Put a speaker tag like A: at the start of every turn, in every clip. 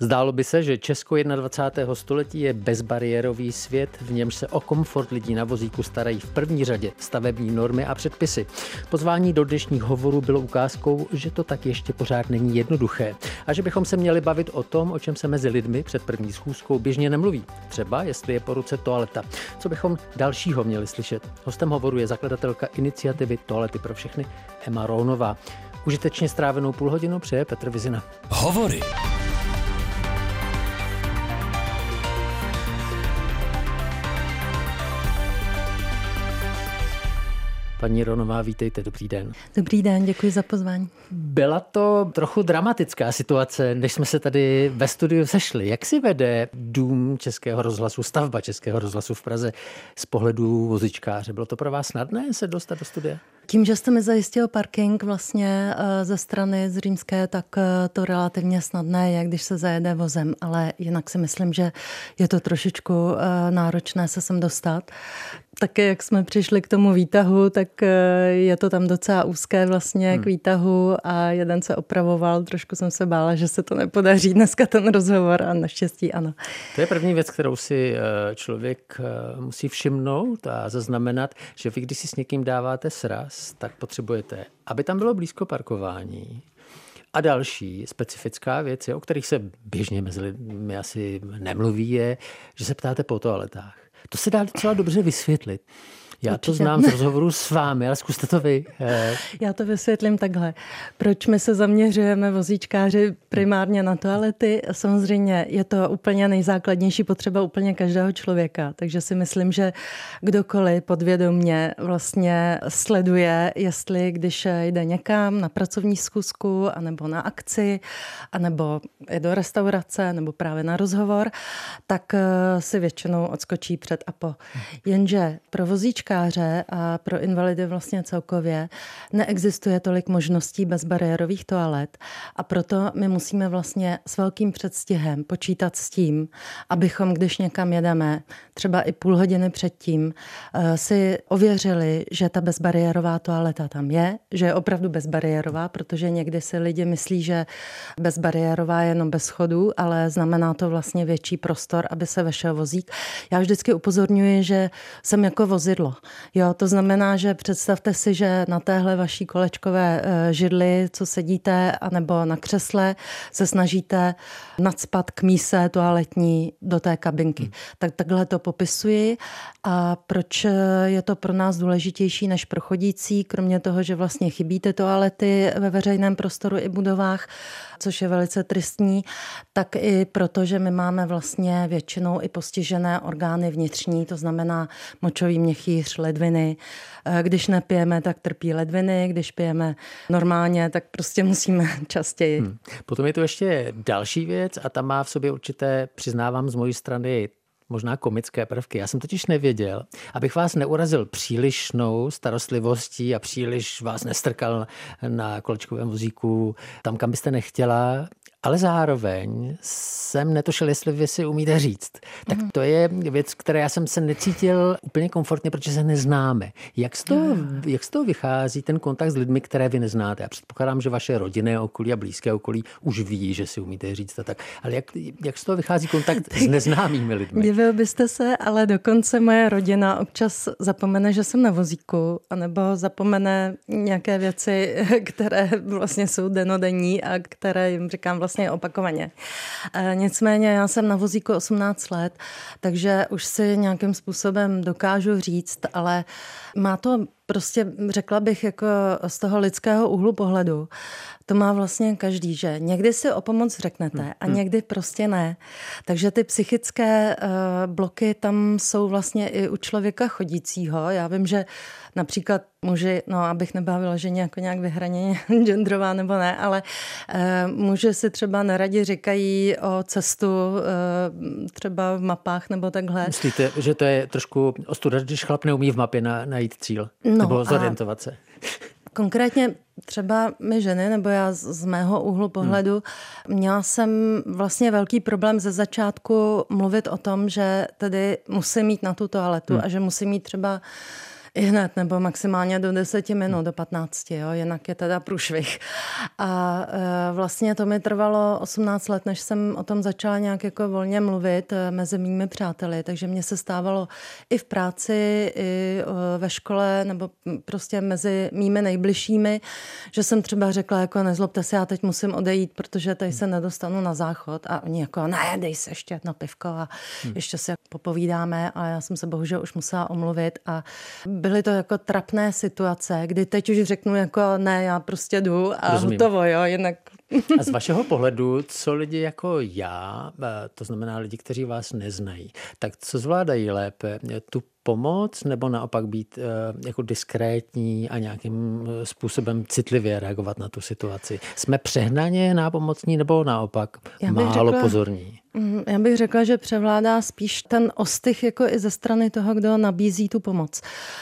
A: Zdálo by se, že Česko 21. století je bezbariérový svět, v němž se o komfort lidí na vozíku starají v první řadě stavební normy a předpisy. Pozvání do dnešních hovorů bylo ukázkou, že to tak ještě pořád není jednoduché a že bychom se měli bavit o tom, o čem se mezi lidmi před první schůzkou běžně nemluví. Třeba jestli je po ruce toaleta. Co bychom dalšího měli slyšet? Hostem hovoru je zakladatelka iniciativy Toalety pro všechny Emma Rounová. Užitečně strávenou půl hodinu přeje Petr Vizina.
B: Hovory.
A: Paní Ronová, vítejte, dobrý den.
C: Dobrý den, děkuji za pozvání.
A: Byla to trochu dramatická situace, než jsme se tady ve studiu sešli. Jak si vede dům Českého rozhlasu, stavba Českého rozhlasu v Praze z pohledu vozičkáře? Bylo to pro vás snadné se dostat do studia?
C: Tím, že jste mi zajistil parking vlastně eh, ze strany z Římské, tak eh, to relativně snadné je, když se zajede vozem, ale jinak si myslím, že je to trošičku eh, náročné se sem dostat. Také jak jsme přišli k tomu výtahu, tak je to tam docela úzké vlastně hmm. k výtahu a jeden se opravoval, trošku jsem se bála, že se to nepodaří dneska ten rozhovor a naštěstí ano.
A: To je první věc, kterou si člověk musí všimnout a zaznamenat, že vy, když si s někým dáváte sraz, tak potřebujete, aby tam bylo blízko parkování, a další specifická věc, o kterých se běžně mezi lidmi asi nemluví, je, že se ptáte po toaletách. To se dá docela dobře vysvětlit. Já Určitě. to znám z rozhovoru s vámi, ale zkuste to vy.
C: Eh. Já to vysvětlím takhle. Proč my se zaměřujeme vozíčkáři primárně na toalety? Samozřejmě je to úplně nejzákladnější potřeba úplně každého člověka, takže si myslím, že kdokoliv podvědomně vlastně sleduje, jestli když jde někam na pracovní zkusku, anebo na akci, anebo je do restaurace, nebo právě na rozhovor, tak eh, si většinou odskočí před a po. Jenže pro vozíčka vozíčkáře a pro invalidy vlastně celkově neexistuje tolik možností bezbariérových toalet a proto my musíme vlastně s velkým předstihem počítat s tím, abychom, když někam jedeme, třeba i půl hodiny předtím, eh, si ověřili, že ta bezbariérová toaleta tam je, že je opravdu bezbariérová, protože někdy si lidi myslí, že bezbariérová je jenom bez schodů, ale znamená to vlastně větší prostor, aby se vešel vozík. Já vždycky upozorňuji, že jsem jako vozidlo. Jo, to znamená, že představte si, že na téhle vaší kolečkové eh, židli, co sedíte, anebo na křesle, se snažíte nadspat k míse toaletní do té kabinky. Hmm. Tak takhle to popisuji. A proč eh, je to pro nás důležitější než pro chodící, kromě toho, že vlastně chybí ty toalety ve veřejném prostoru i budovách, což je velice tristní, tak i proto, že my máme vlastně většinou i postižené orgány vnitřní, to znamená močový měchýř, ledviny. Eh, když nepijeme, tak trpí ledviny, když pijeme normálně, tak prostě musíme častěji. Hmm.
A: Potom je tu ještě další věc a ta má v sobě určité, přiznávám z mojí strany, možná komické prvky. Já jsem totiž nevěděl, abych vás neurazil přílišnou starostlivostí a příliš vás nestrkal na kolečkovém vozíku tam, kam byste nechtěla, ale zároveň jsem netušil, jestli vy si umíte říct. Tak mhm. to je věc, které já jsem se necítil úplně komfortně, protože se neznáme. Jak z toho, jak z toho vychází ten kontakt s lidmi, které vy neznáte? Já předpokládám, že vaše rodinné okolí a blízké okolí už ví, že si umíte říct a tak. Ale jak, jak z toho vychází kontakt s neznámými lidmi?
C: Divil byste se, ale dokonce moje rodina občas zapomene, že jsem na vozíku, anebo zapomene nějaké věci, které vlastně jsou denodenní a které jim říkám vlastně vlastně opakovaně. E, nicméně já jsem na vozíku 18 let, takže už si nějakým způsobem dokážu říct, ale má to prostě, řekla bych, jako z toho lidského úhlu pohledu, to má vlastně každý, že někdy si o pomoc řeknete hmm, a hmm. někdy prostě ne. Takže ty psychické uh, bloky tam jsou vlastně i u člověka chodícího. Já vím, že například muži, no abych nebyla vyloženě jako nějak vyhraněně genderová nebo ne, ale uh, muži si třeba neradi říkají o cestu uh, třeba v mapách nebo takhle.
A: Myslíte, že to je trošku ostuda, když chlap neumí v mapě na, najít cíl? No, nebo zorientovat se?
C: Konkrétně třeba my ženy, nebo já z mého úhlu pohledu, hmm. měla jsem vlastně velký problém ze začátku mluvit o tom, že tedy musím mít na tu toaletu hmm. a že musím mít třeba I hned, nebo maximálně do 10 minut, do 15, jo, jinak je teda průšvih. A e, vlastně to mi trvalo 18 let, než jsem o tom začala nějak jako volně mluvit e, mezi mými přáteli, takže mě se stávalo i v práci, i e, ve škole, nebo prostě mezi mými nejbližšími, že jsem třeba řekla, jako nezlobte se, já teď musím odejít, protože tady se nedostanu na záchod. A oni jako, ne, dej se ještě jedno pivko a hmm. ještě se popovídáme. A já jsem se bohužel už musela omluvit. A byly to jako trapné situace, kdy teď už řeknu jako ne, já prostě jdu a Rozumím. hotovo, jo, jinak
A: a z vašeho pohledu, co lidi jako já, eh, to znamená lidi, kteří vás neznají, tak co zvládají lépe? Tu pomoc nebo naopak být eh, jako diskrétní a nějakým eh, způsobem citlivě reagovat na tu situaci? Jsme přehnaně nápomocní nebo naopak málo řekla, pozorní?
C: Mm, já bych řekla, že převládá spíš ten ostych jako i ze strany toho, kdo nabízí tu pomoc.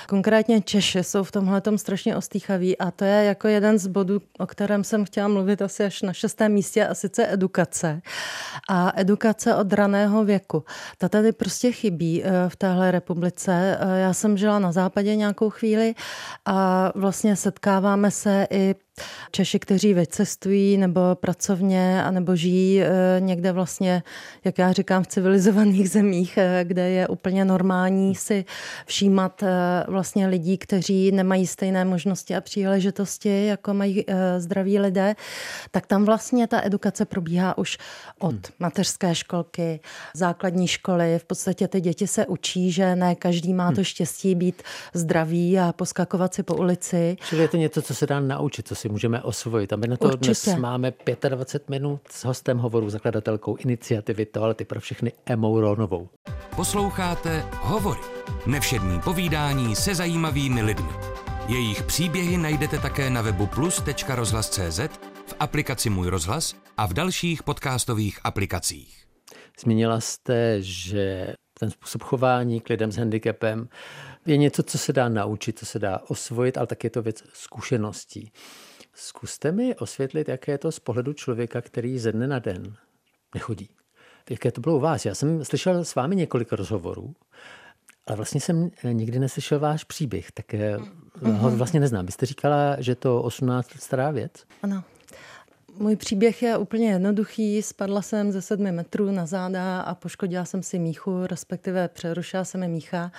C: Konkrétně Češi jsou v tomhle strašně ostýchaví a to je jako jeden z bodů, o kterém jsem chtěla mluvit asi až na šestém místě a sice edukace. A edukace od raného věku. Ta tady prostě chybí eh, v téhle republice. Eh, já jsem žila na západě nějakou chvíli a vlastně setkáváme se i Češi, kteří vycestují nebo pracovně, anebo žijí eh, někde vlastně, jak já říkám, v civilizovaných zemích, eh, kde je úplně normální si všímat eh, vlastně lidí, kteří nemají stejné možnosti a příležitosti, jako mají zdraví lidé, tak tam vlastně ta edukace probíhá už od hmm. mateřské školky, základní školy. V podstatě ty děti se učí, že ne každý má to hmm. štěstí být zdravý a poskakovat si po ulici.
A: Čili je to něco, co se dá naučit, co si můžeme osvojit. A my na to Určitě. dnes máme 25 minut s hostem hovoru, zakladatelkou iniciativy Toalety pro všechny Emou Ronovou.
B: Posloucháte Hovory. Nevšední povídání se zajímavými lidmi. Jejich příběhy najdete také na webu plus.rozhlas.cz, v aplikaci Můj rozhlas a v dalších podcastových aplikacích.
A: Zmínila jste, že ten způsob chování k lidem s handicapem je něco, co se dá naučit, co se dá osvojit, ale tak je to věc zkušeností. Zkuste mi osvětlit, jaké je to z pohledu člověka, který ze dne na den nechodí. Jaké to bylo u vás? Já jsem slyšel s vámi několik rozhovorů, ale vlastně jsem nikdy neslyšel váš příběh, tak mm-hmm. ho vlastně neznám. Vy jste říkala, že to 18 let stará věc?
C: Ano. Můj příběh je úplně jednoduchý. Spadla jsem ze sedmi metrů na záda a poškodila jsem si míchu, respektive přerušila se mi mícha.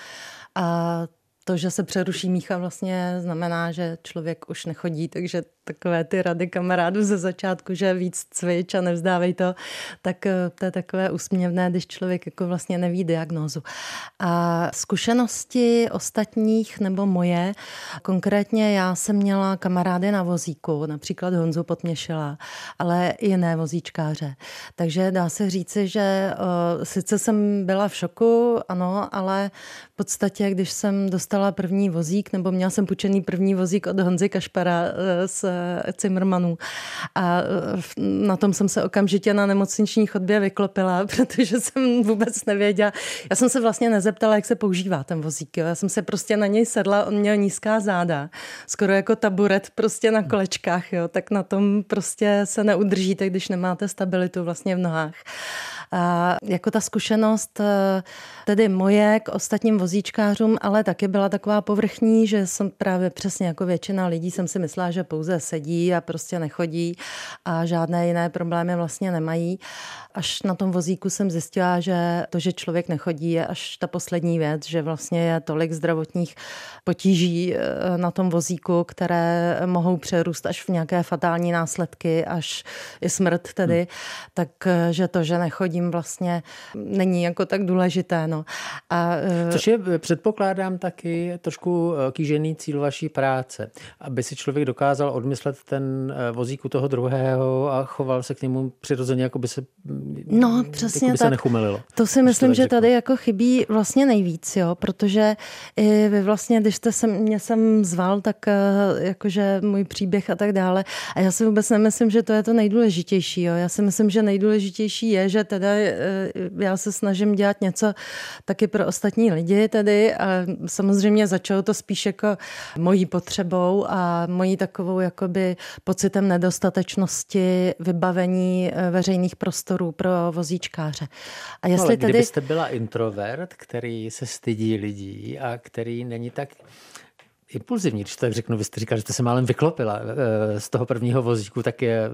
C: A to, že se přeruší mícha, vlastně znamená, že člověk už nechodí, takže takové ty rady kamarádů ze začátku, že víc cvič a nevzdávej to, tak eh, to je takové úsměvné, když člověk jako vlastně neví diagnózu. A zkušenosti ostatních nebo moje, konkrétně já jsem měla kamarády na vozíku, například Honzu Potměšila, ale i jiné vozíčkáře. Takže dá se říci, že uh, sice jsem byla v šoku, ano, ale v podstatě, když jsem dostala první vozík, nebo měla jsem půjčený první vozík od Honzy Kašpara uh, z Cimrmanů. A e, na tom jsem se okamžitě na nemocniční chodbě vyklopila, protože jsem vůbec nevěděla. Já jsem se vlastně nezeptala, jak se používá ten vozík. Jo. Já jsem se prostě na něj sedla, on měl nízká záda, skoro jako taburet prostě na kolečkách, jo. tak na tom prostě se neudržíte, když nemáte stabilitu vlastně v nohách. A jako ta zkušenost, e, tedy moje k ostatním vozíčkářům, ale taky byla taková povrchní, že jsem právě přesně jako většina lidí jsem si myslela, že pouze sedí a prostě nechodí a žádné jiné problémy vlastně nemají. Až na tom vozíku jsem zjistila, že to, že člověk nechodí, je až ta poslední věc, že vlastně je tolik zdravotních potíží eh, na tom vozíku, které mohou přerůst až v nějaké fatální následky, až i smrt tedy, hmm. takže to, že nechodím vlastně není jako tak důležité. No.
A: A, eh, Což je, předpokládám, taky trošku eh, kýžený cíl vaší práce, aby si člověk dokázal odmyslet ten vozík u toho druhého a choval se k němu přirozeně, jako by se
C: No, přesně
A: jako
C: tak. Se
A: nechumelilo,
C: to si myslím, že tady jako chybí vlastně nejvíc, jo, protože i vy vlastně, když jste se, mě sem zval, tak jakože můj příběh a tak dále. A já si vůbec nemyslím, že to je to nejdůležitější, jo. Já si myslím, že nejdůležitější je, že teda eh, já se snažím dělat něco taky pro ostatní lidi tedy a samozřejmě začalo to spíš jako mojí potřebou a mojí takovou jakoby pocitem nedostatečnosti vybavení eh, veřejných prostorů pro vozíčkáře.
A: A jestli Ale tedy... kdybyste byla introvert, který se stydí lidí a který není tak impulzivní, když to tak řeknu. Vy jste říkal, že jste se málem vyklopila eh, z toho prvního vozíku, tak je...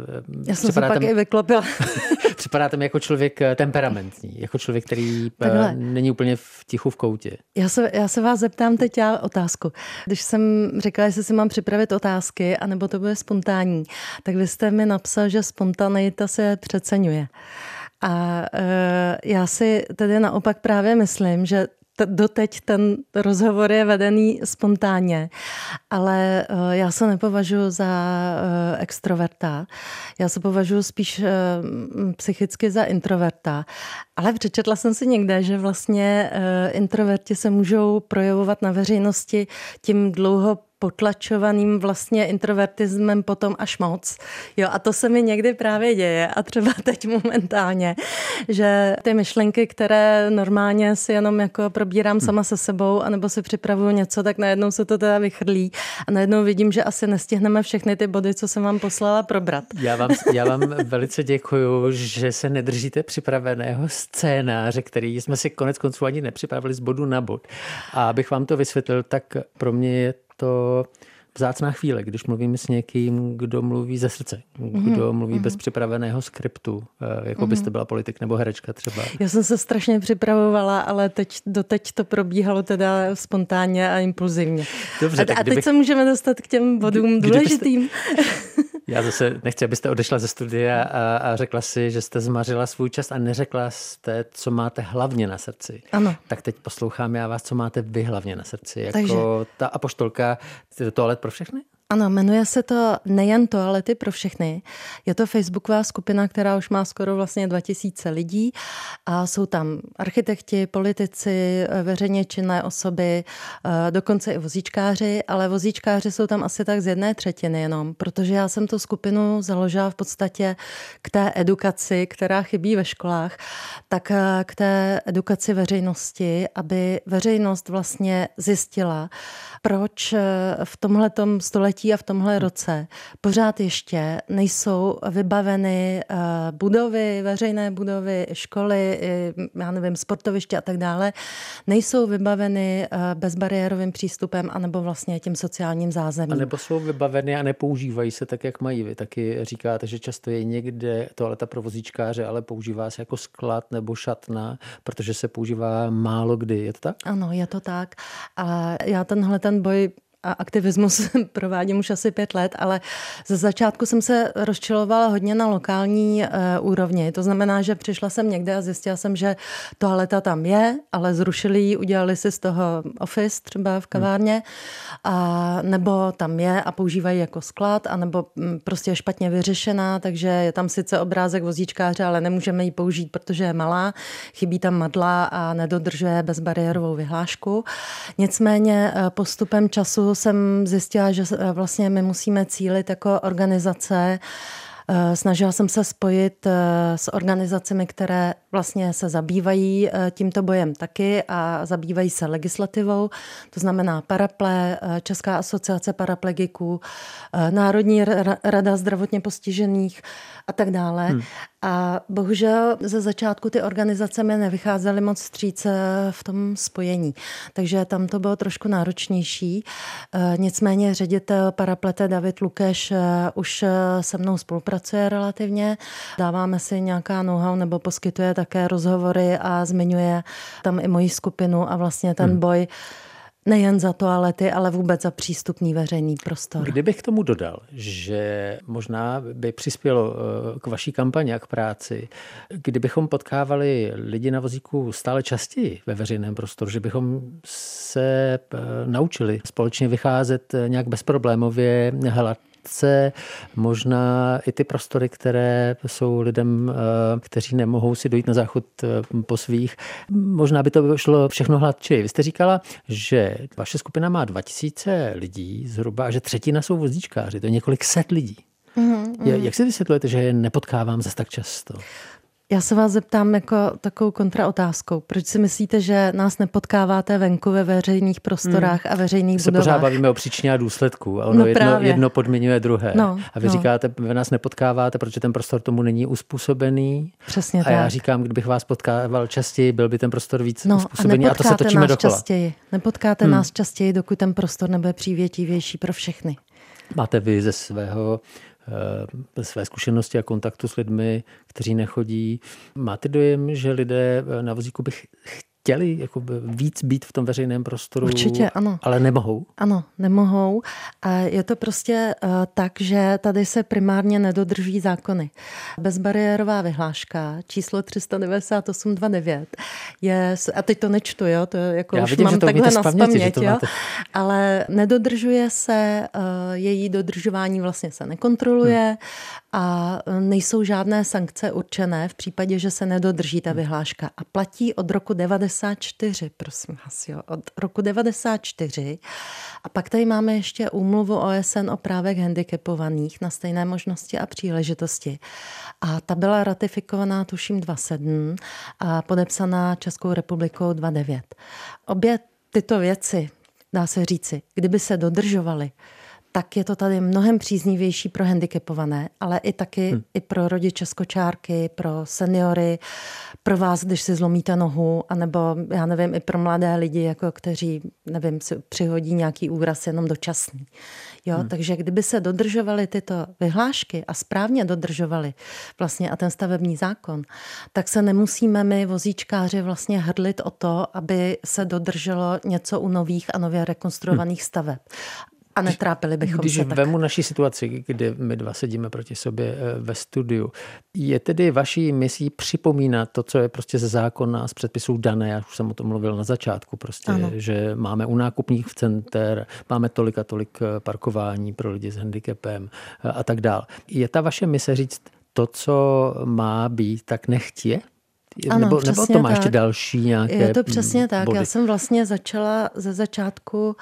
C: Já jsem se pak tam, i vyklopila.
A: připadáte mi jako člověk eh, temperamentní, jako člověk, který Takhle. není úplně v tichu v koutě.
C: Já se, já se vás zeptám teď já otázku. Když jsem říkala, jestli si mám připravit otázky, anebo to bude spontánní, tak vy jste mi napsal, že spontaneita se přeceňuje. A e, já si tedy naopak právě myslím, že doteď ten rozhovor je vedený spontánně, ale eh, já se nepovažuji za eh, extroverta. Já se považuji spíš eh, psychicky za introverta. Ale přečetla jsem si někde, že vlastně introverti se můžou projevovat na veřejnosti tím dlouho potlačovaným vlastně introvertismem potom až moc. Jo, a to se mi někdy právě děje a třeba teď momentálně, že ty myšlenky, které normálně si jenom jako probírám hmm. sama se sebou anebo si připravuju něco, tak najednou se to teda vychrlí a najednou vidím, že asi nestihneme všechny ty body, co jsem vám poslala probrat.
A: Já vám, já vám velice děkuju, že se nedržíte připraveného scénáře, který jsme si konec konců ani nepřipravili z bodu na bod. A abych vám to vysvětlil, tak pro mě je to vzácná chvíle, když mluvím s někým, kdo mluví ze srdce, kdo mm mluví mm bez připraveného skriptu, eh, jako mm byste byla politik nebo herečka třeba.
C: Já jsem se strašně připravovala, ale teď, doteď to probíhalo teda spontánně a impulzivně. Dobře, a, a teď se můžeme dostat k těm bodům důležitým.
A: Já zase nechci, abyste odešla ze studia a, a řekla si, že jste zmařila svůj čas a neřekla jste, co máte hlavně na srdci.
C: Ano.
A: Tak teď poslouchám já vás, co máte vy hlavně na srdci. Jako Takže... ta apoštolka toalet pro všechny?
C: Ano, jmenuje se to nejen toalety pro všechny. Je to facebooková skupina, která už má skoro vlastně 2000 lidí a jsou tam architekti, politici, veřejně činné osoby, eh, dokonce i vozíčkáři, ale vozíčkáři jsou tam asi tak z jedné třetiny jenom, protože já jsem tu skupinu založila v podstatě k té edukaci, která chybí ve školách, tak eh, k té edukaci veřejnosti, aby veřejnost vlastně zjistila, proč eh, v tomhletom století a v tomhle roce pořád ještě nejsou vybaveny eh, budovy, veřejné budovy, školy, já nevím, sportoviště a tak dále, nejsou vybaveny eh, bezbariérovým přístupem anebo vlastně tím sociálním zázemím. A
A: nebo jsou vybaveny a nepoužívají se tak, jak mají. Vy taky říkáte, že často je někde toaleta pro vozíčkáře, ale používá se jako sklad nebo šatna, protože se používá málo kdy. Je to tak?
C: Ano, je to tak. A já tenhle ten ten boj a aktivismus provádím už asi pět let, ale ze začátku jsem se rozčilovala hodně na lokální uh, úrovni. To znamená, že přišla jsem někde a zjistila jsem, že toaleta tam je, ale zrušili ji, udělali si z toho office třeba v kavárně, a nebo tam je a používají jako sklad, anebo mm, prostě je špatně vyřešená, takže je tam sice obrázek vozíčkáře, ale nemůžeme ji použít, protože je malá, chybí tam madla a nedodržuje bezbariérovou vyhlášku. Nicméně eh, postupem času jsem zjistila, že eh, vlastně my musíme cílit jako organizace Eh, snažila jsem se spojit eh, s organizacemi, které vlastně se zabývají tímto bojem taky a zabývají se legislativou, to znamená Paraple, Česká asociace paraplegiků, Národní rada zdravotně postižených a tak dále. Hmm. A bohužel ze začátku ty organizace mi nevycházely moc stříc v tom spojení, takže tam to bylo trošku náročnější. Nicméně ředitel Paraplete David Lukeš už se mnou spolupracuje pracuje relativně. Dáváme si nějaká know-how nebo poskytuje také rozhovory a zmiňuje tam i moji skupinu a vlastně ten hmm. boj Nejen za toalety, ale vůbec za přístupný veřejný prostor.
A: Kdybych k tomu dodal, že možná by přispělo eh, k vaší kampani a k práci, kdybychom potkávali lidi na vozíku stále častěji ve veřejném prostoru, že bychom se eh, naučili společně vycházet nějak bezproblémově, hledat chce, možná i ty prostory, které jsou lidem, eh, kteří nemohou si dojít na záchod eh, po svých, možná by to šlo všechno hladčí. Vy jste říkala, že vaše skupina má 2000 lidí zhruba a že třetina jsou vozíčkáři, to je několik set lidí. Mm-hmm. Jak si vysvětlujete, že je nepotkávám zase tak často?
C: Já se vás zeptám jako takovou kontraotázkou. Proč si myslíte, že nás nepotkáváte venku ve veřejných prostorách hmm. a veřejných budovách?
A: Se pořád bavíme o příčině a důsledku a ono no jedno, jedno podmiňuje druhé. No, a vy no. říkáte, vy nás nepotkáváte, protože ten prostor tomu není uspůsobený.
C: Přesně
A: a
C: tak.
A: já říkám, kdybych vás potkával častěji, byl by ten prostor víc no, uspůsobený a, a to se točíme
C: nás
A: dokola.
C: Častěji. Nepotkáte hmm. nás častěji, dokud ten prostor nebude přívětivější pro všechny.
A: Máte vy ze svého své zkušenosti a kontaktu s lidmi, kteří nechodí. Máte dojem, že lidé na vozíku bych chtěli jako víc být v tom veřejném prostoru,
C: Určitě, ano.
A: ale nemohou.
C: Ano, nemohou. A je to prostě uh, tak, že tady se primárně nedodrží zákony. Bezbariérová vyhláška číslo 39829 je, a teď to nečtu, jo, to jako Já už vidím, mám takhle na spaměť, jo, ale nedodržuje se, uh, její dodržování vlastně se nekontroluje hmm. A nejsou žádné sankce určené v případě, že se nedodrží ta vyhláška. A platí od roku 90 94, prosím vás, jo, od roku 94. A pak tady máme ještě úmluvu OSN o právech handicapovaných na stejné možnosti a příležitosti. A ta byla ratifikovaná tuším 27 a podepsaná Českou republikou 29. Obě tyto věci, dá se říci, kdyby se dodržovaly, tak je to tady mnohem příznivější pro handicapované, ale i taky hmm. i pro rodiče z kočárky, pro seniory, pro vás, když si zlomíte nohu, anebo já nevím, i pro mladé lidi, jako kteří, nevím, si přihodí nějaký úraz jenom dočasný. Jo, hmm. takže kdyby se dodržovaly tyto vyhlášky a správně dodržovali vlastně a ten stavební zákon, tak se nemusíme my vozíčkáři vlastně hrdlit o to, aby se dodrželo něco u nových a nově rekonstruovaných hmm. staveb. A netrápili bychom
A: Když
C: se
A: Když vemu naší situaci, kdy my dva sedíme proti sobě eh, ve studiu, je tedy vaší misí připomínat to, co je prostě ze zákona, z předpisů dané, já už jsem o tom mluvil na začátku, prostě, ano. že máme u nákupních center, máme tolik a tolik eh, parkování pro lidi s handicapem eh, a tak dál. Je ta vaše mise říct, to, co má být, tak nechtě?
C: Ano,
A: nebo, nebo to má
C: tak.
A: ještě další nějaké
C: Je to přesně tak.
A: Body?
C: Já jsem vlastně začala ze začátku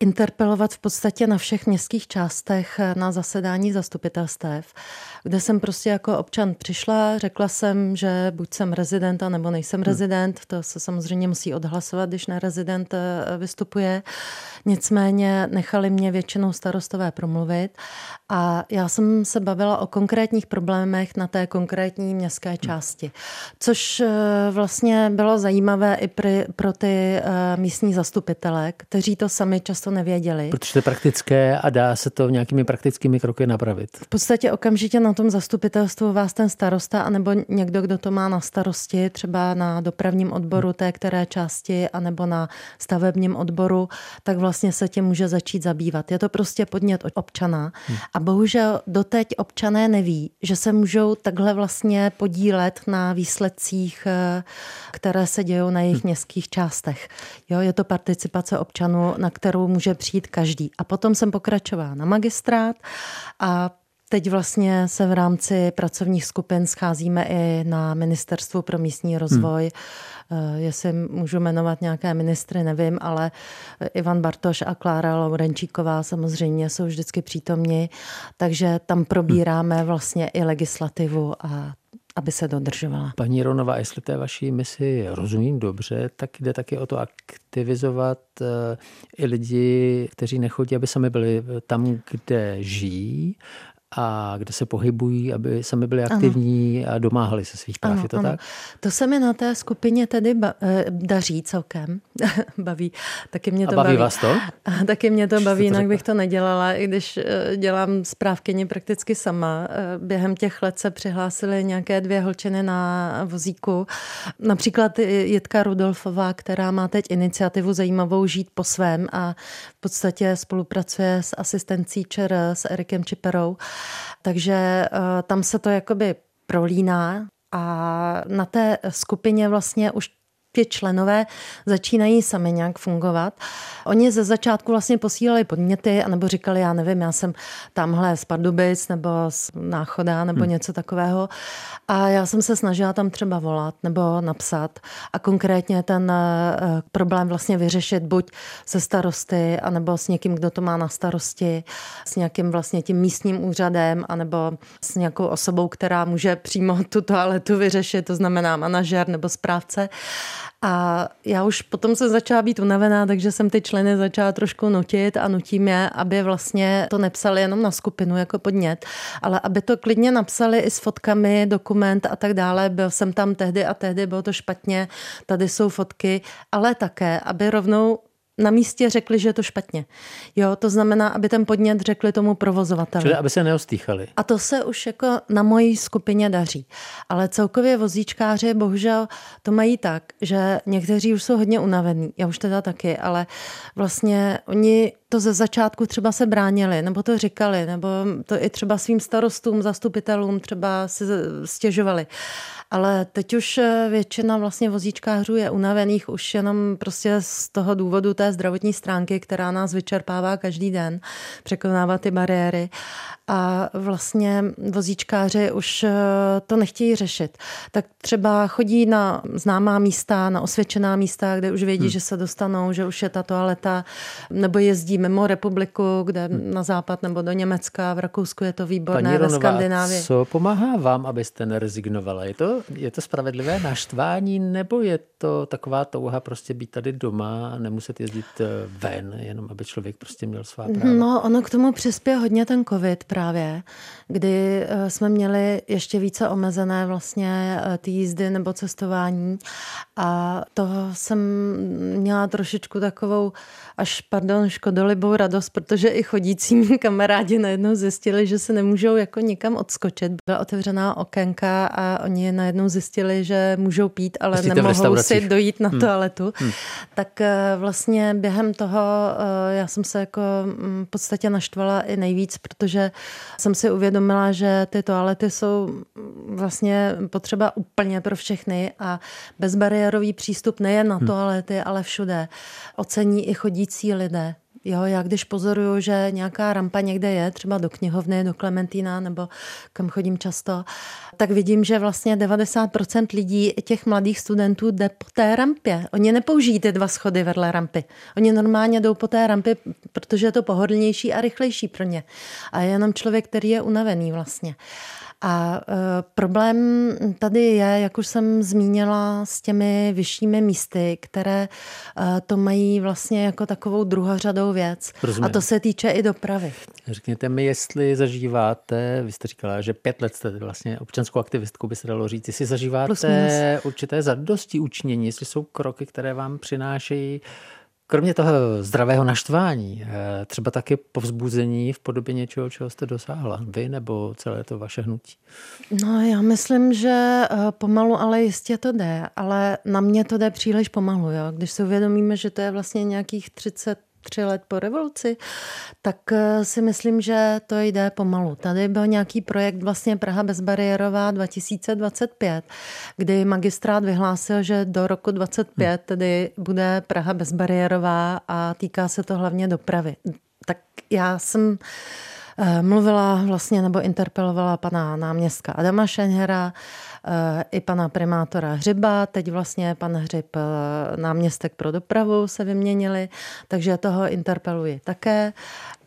C: interpelovat v podstatě na všech městských částech na zasedání zastupitelstev, kde jsem prostě jako občan přišla, řekla jsem, že buď jsem rezidenta nebo nejsem hmm. rezident, to se samozřejmě musí odhlasovat, když nerezident eh, vystupuje. Nicméně nechali mě většinou starostové promluvit a já jsem se bavila o konkrétních problémech na té konkrétní městské hmm. části, což eh, vlastně bylo zajímavé i pro ty eh, místní zastupitele, kteří to sami často to nevěděli.
A: Protože to je praktické a dá se to nějakými praktickými kroky napravit.
C: V podstatě okamžitě na tom zastupitelstvu vás ten starosta anebo někdo, kdo to má na starosti, třeba na dopravním odboru té které části anebo na stavebním odboru, tak vlastně se tím může začít zabývat. Je to prostě podnět od občana hmm. a bohužel doteď občané neví, že se můžou takhle vlastně podílet na výsledcích, eh, které se dějou na jejich hmm. městských částech. Jo, je to participace občanů, na kterou může přijít každý. A potom jsem pokračovala na magistrát a Teď vlastně se v rámci pracovních skupin scházíme i na Ministerstvu pro místní rozvoj. Hmm. Jestli můžu jmenovat nějaké ministry, nevím, ale Ivan Bartoš a Klára Laurenčíková samozřejmě jsou vždycky přítomni, takže tam probíráme vlastně i legislativu a aby se dodržovala.
A: Paní Ronová, jestli té vaší misi rozumím dobře, tak jde taky o to aktivizovat eh, i lidi, kteří nechodí, aby sami byli tam, kde žijí a kde se pohybují, aby sami byli aktivní ano. a domáhali se svých práv. Ano, je to ano. tak?
C: To se mi na té skupině tedy ba- eh, daří celkem. baví. Taky mě to
A: a baví.
C: baví
A: vás to?
C: A taky mě to baví, jinak bych to nedělala, i když eh, dělám zprávkyni prakticky sama. Eh, během těch let se přihlásily nějaké dvě holčiny na vozíku. Například Jitka Rudolfová, která má teď iniciativu zajímavou Žít po svém a v podstatě spolupracuje s asistencí ČR, s Erikem Čiperou takže eh, tam se to jakoby prolíná a na té skupině vlastně už ti členové začínají sami nějak fungovat. Oni ze začátku vlastně posílali podněty, anebo říkali, já nevím, já jsem tamhle z Pardubic nebo z Náchoda nebo hmm. něco takového. A já jsem se snažila tam třeba volat nebo napsat a konkrétně ten uh, problém vlastně vyřešit buď se starosty, anebo s někým, kdo to má na starosti, s nějakým vlastně tím místním úřadem, anebo s nějakou osobou, která může přímo tu toaletu vyřešit, to znamená manažer nebo správce. A já už potom jsem začala být unavená, takže jsem ty členy začala trošku nutit a nutím je, aby vlastně to nepsali jenom na skupinu jako podnět, ale aby to klidně napsali i s fotkami, dokument a tak dále. Byl jsem tam tehdy a tehdy, bylo to špatně, tady jsou fotky, ale také, aby rovnou na místě řekli, že je to špatně. Jo, to znamená, aby ten podnět řekli tomu provozovateli.
A: Čili aby se neostýchali.
C: A to se už jako na mojí skupině daří. Ale celkově vozíčkáři bohužel to mají tak, že někteří už jsou hodně unavení. Já už teda taky, ale vlastně oni to ze začátku třeba se bránili, nebo to říkali, nebo to i třeba svým starostům, zastupitelům třeba si stěžovali. Ale teď už eh, většina vlastně vozíčkářů je unavených už jenom prostě z toho důvodu té zdravotní stránky, která nás vyčerpává každý den, překonávat ty bariéry. A vlastně vozíčkáři už eh, to nechtějí řešit. Tak třeba chodí na známá místa, na osvědčená místa, kde už vědí, hmm. že se dostanou, že už je ta toaleta, nebo jezdí mimo republiku, kde hmm. na západ nebo do Německa, v Rakousku je to výborné,
A: Paní
C: ve Skandinávii.
A: co pomáhá vám, abyste nerezignovala? Je to, je to spravedlivé naštvání, nebo je to taková touha prostě být tady doma a nemuset jezdit eh, ven, jenom aby člověk prostě měl svá práva?
C: No, ono k tomu přispěje hodně ten covid právě, kdy eh, jsme měli ještě více omezené vlastně eh, ty jízdy nebo cestování a toho jsem měla trošičku takovou až, pardon, škodolibou radost, protože i chodící kamarádi najednou zjistili, že se nemůžou jako nikam odskočit. Byla otevřená okénka a oni najednou zjistili, že můžou pít, ale Myslíte nemohou si dojít na hmm. toaletu. Hmm. Tak eh, vlastně během toho já jsem se jako mm, v podstatě naštvala i nejvíc, protože jsem si uvědomila, že ty toalety jsou vlastně potřeba úplně pro všechny a bezbariérový přístup nejen na hmm. toalety, ale všude ocení i chodící lidé. Jo, já když pozoruju, že nějaká rampa někde je, třeba do knihovny, do Klementína nebo kam chodím často, tak vidím, že vlastně 90% lidí, těch mladých studentů jde po té rampě. Oni nepoužijí ty dva schody vedle rampy. Oni normálně jdou po té rampě, protože je to pohodlnější a rychlejší pro ně. A je jenom člověk, který je unavený vlastně. A e, problém tady je, jak už jsem zmínila, s těmi vyššími místy, které e, to mají vlastně jako takovou druhořadou věc. Rozumím. A to se týče i dopravy.
A: Řekněte mi, jestli zažíváte, vy jste říkala, že pět let jste vlastně občanskou aktivistkou, by se dalo říct, jestli zažíváte určité zadosti učinění, jestli jsou kroky, které vám přinášejí Kromě toho zdravého naštvání, eh, třeba taky povzbuzení v podobě něčeho, čeho jste dosáhla, vy nebo celé to vaše hnutí?
C: No já myslím, že eh, pomalu, ale jistě to jde, ale na mě to jde příliš pomalu. Jo? Když si uvědomíme, že to je vlastně nějakých 30 tři let po revoluci, tak eh, si myslím, že to jde pomalu. Tady byl nějaký projekt vlastně Praha bezbariérová 2025, kdy magistrát vyhlásil, že do roku 25 hmm. tedy bude Praha bezbariérová a týká se to hlavně dopravy. Tak já jsem eh, mluvila vlastně nebo interpelovala pana náměstka Adama Šenhera, i pana primátora Hřiba, teď vlastně pan Hřib eh, náměstek pro dopravu se vyměnili, takže toho interpeluji také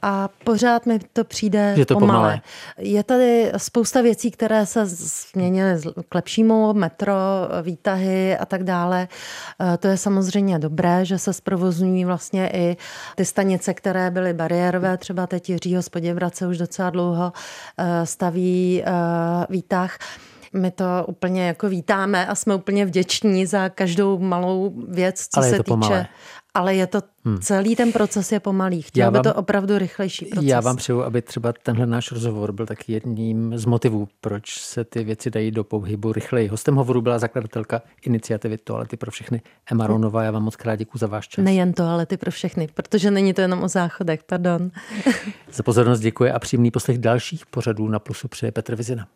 C: a pořád mi to přijde
A: Je to pomalé. pomalé.
C: Je tady spousta věcí, které se změnily k lepšímu, metro, výtahy a tak dále. Eh, to je samozřejmě dobré, že se zprovozňují vlastně i ty stanice, které byly bariérové, třeba teď Jiřího z Poděbrace už docela dlouho staví výtah. My to úplně jako vítáme a jsme úplně vděční za každou malou věc, co
A: Ale
C: se
A: to
C: týče.
A: Pomalé.
C: Ale je to hmm. celý ten proces je pomalý. Chtěl by to opravdu rychlejší proces.
A: Já vám přeju, aby třeba tenhle náš rozhovor byl taky jedním z motivů, proč se ty věci dají do pohybu rychleji. Hostem hovoru byla zakladatelka iniciativy Toalety pro všechny Emma Ronová. Já vám moc krát děkuji za váš čas.
C: Nejen toalety pro všechny, protože není to jenom o záchodech, pardon.
A: za pozornost děkuji a příjemný poslech dalších pořadů na Plusu přeje Petr Vizina.